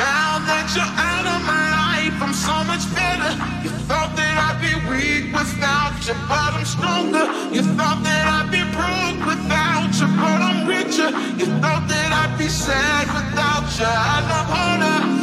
Now that you're out of my life, I'm so much better. You thought that I'd be weak without you, but I'm stronger. You thought that I'd be broke without you, but I'm richer. You thought that I'd be sad without you, I love harder.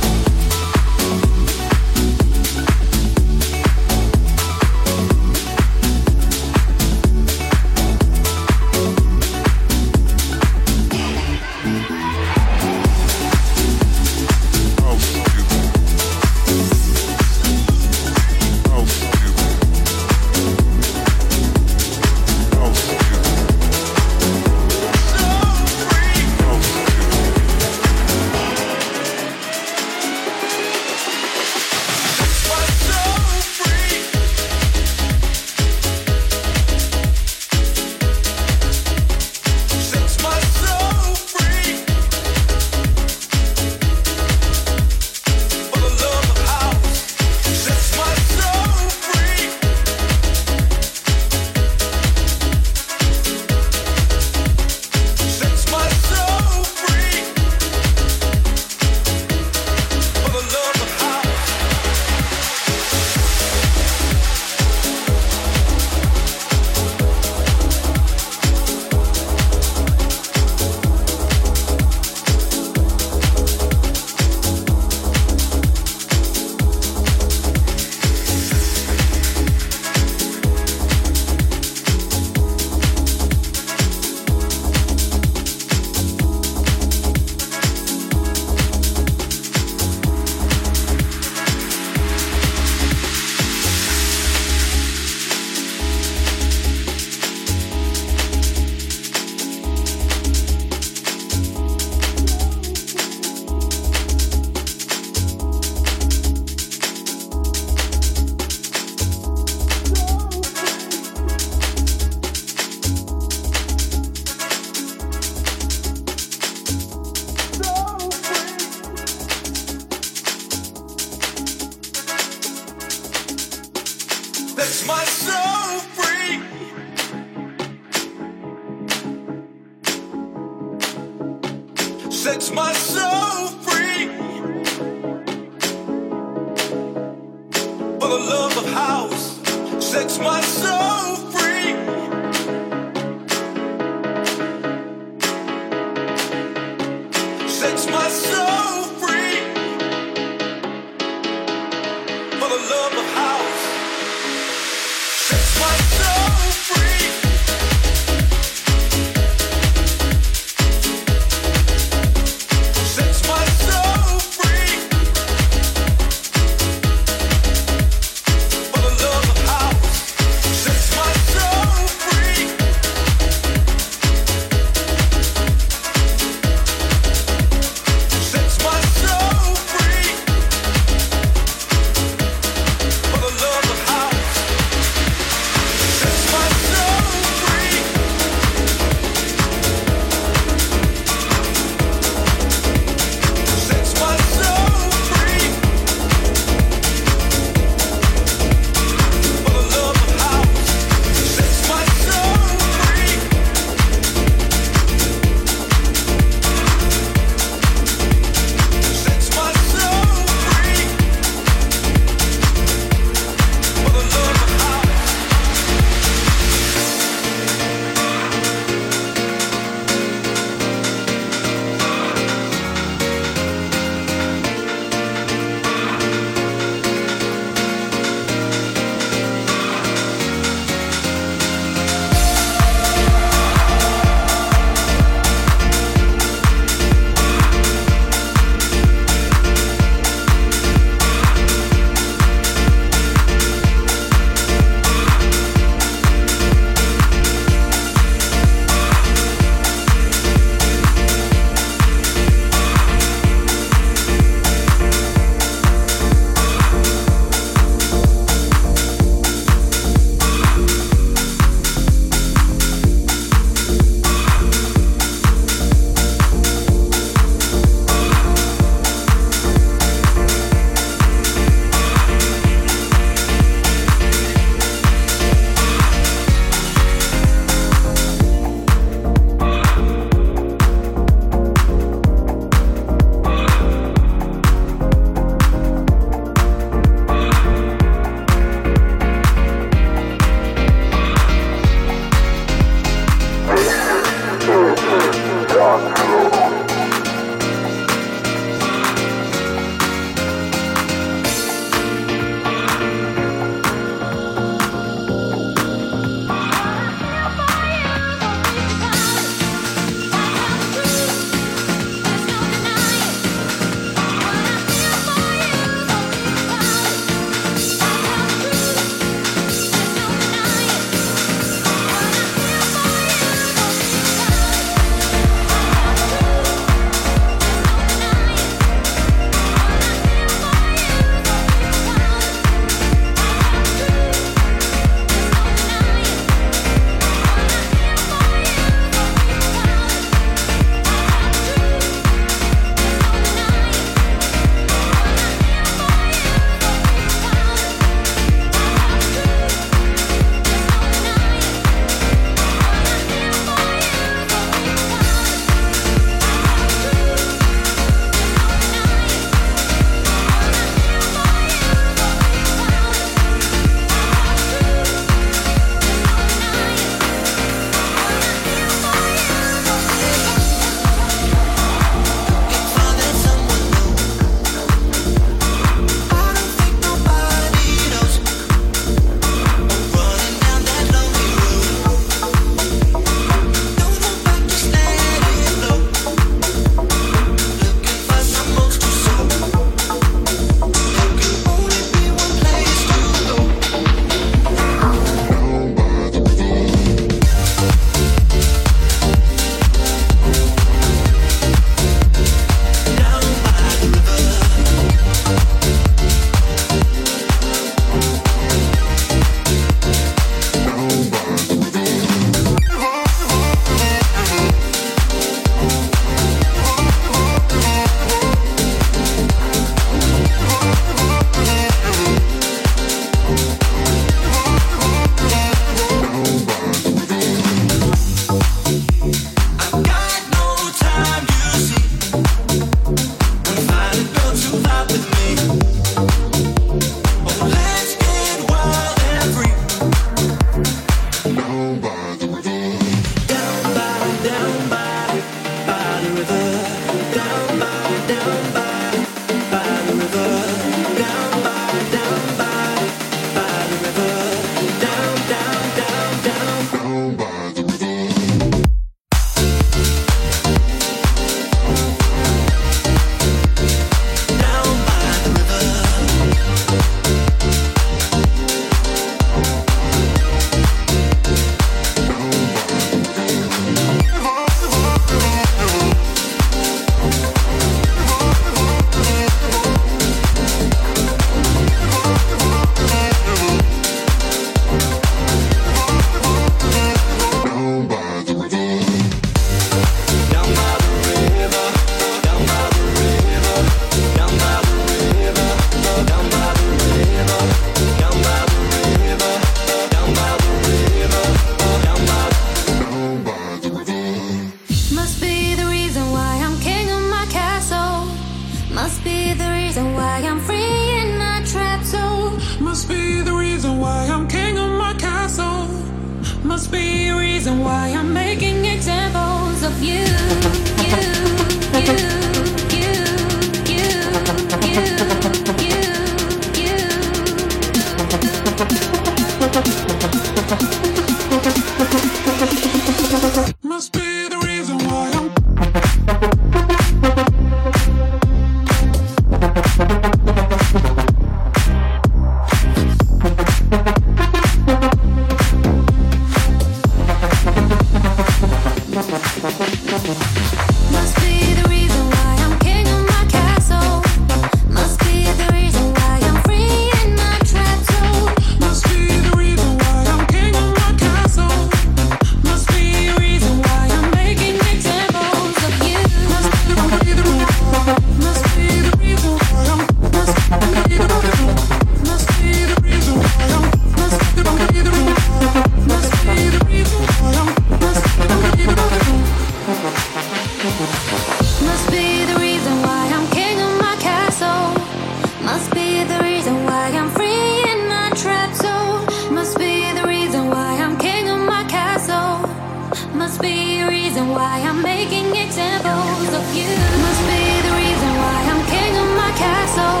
Must be a reason why I'm making examples of you. Must be the reason why I'm king of my castle.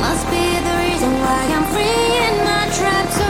Must be the reason why I'm free in my traps.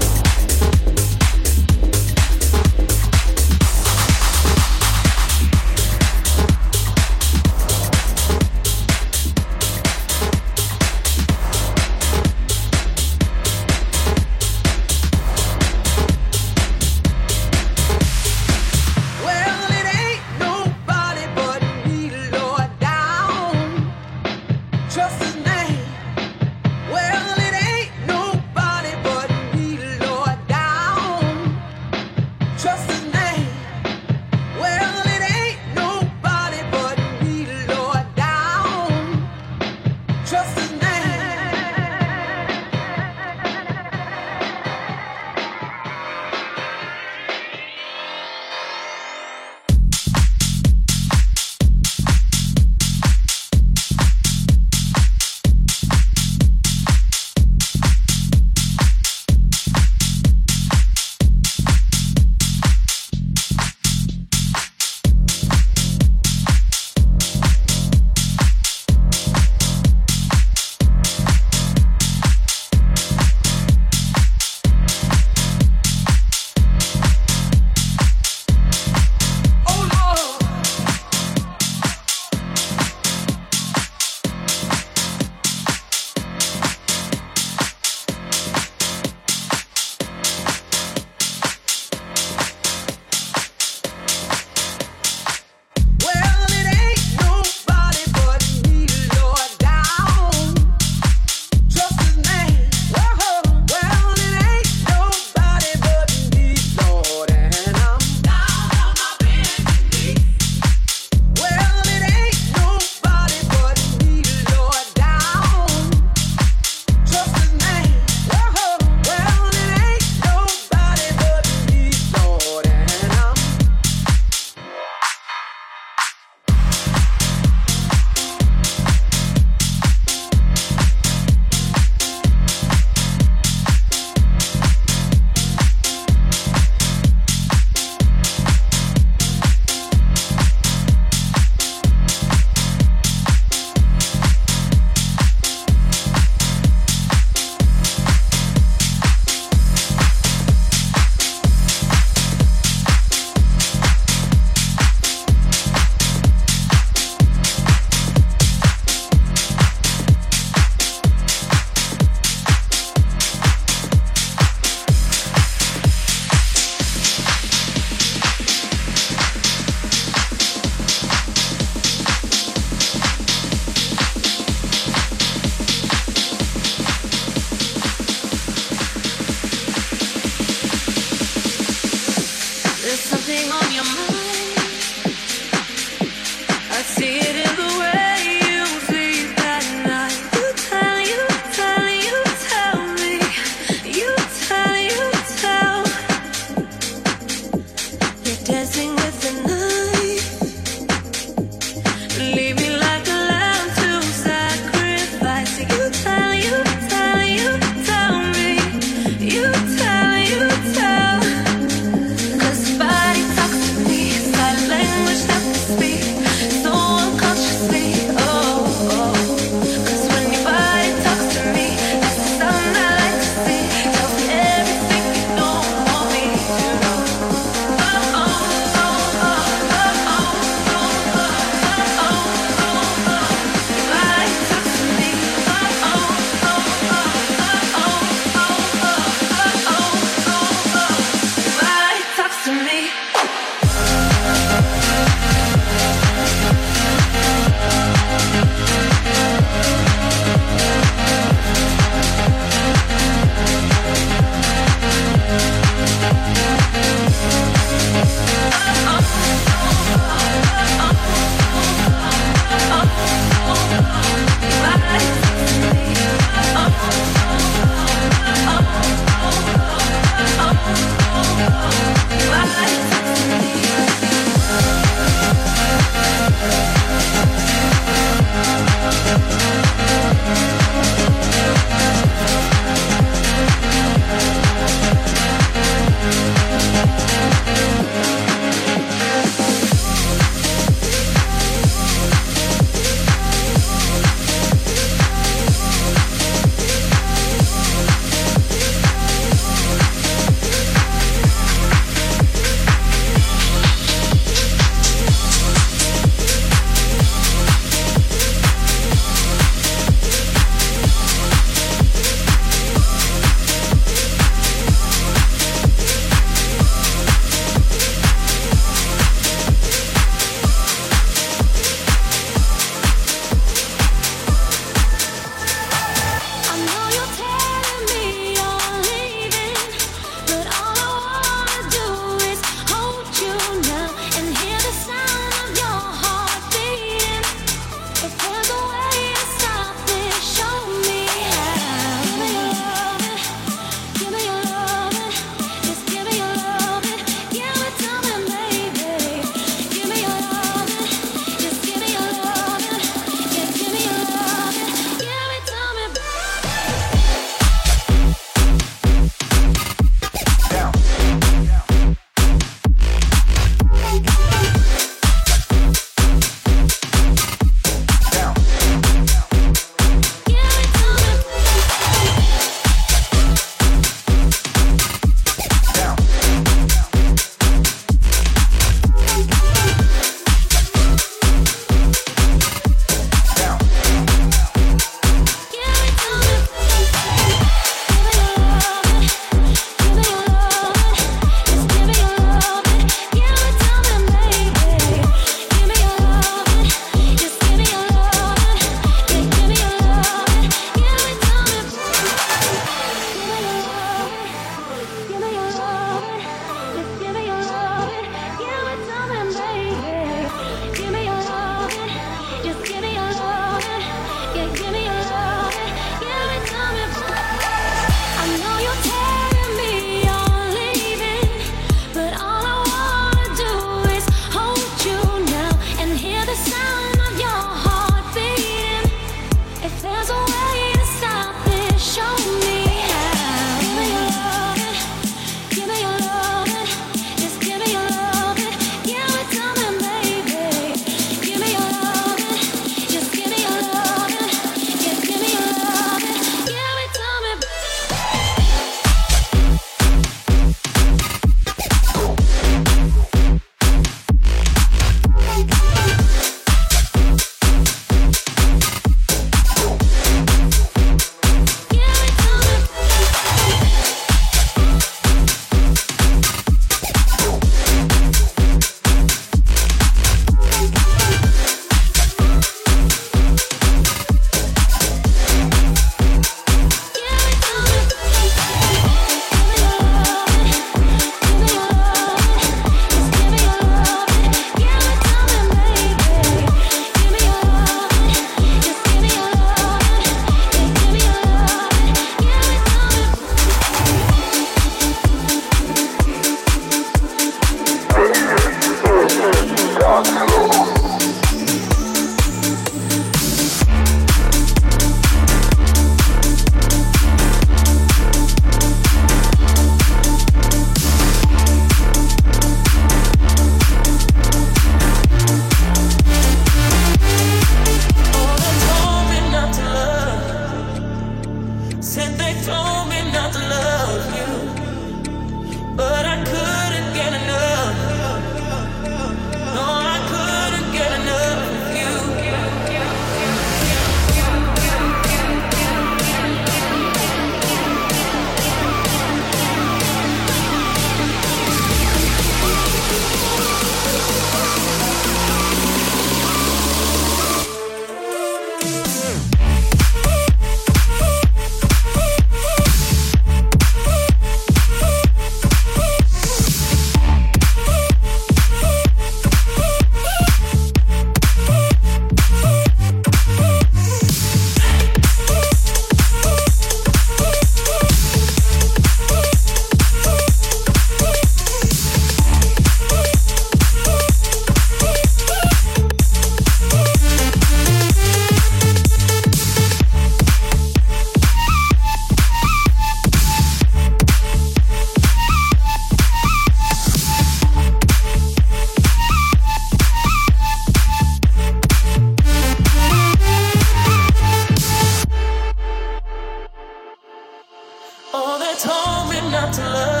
Told me not to love.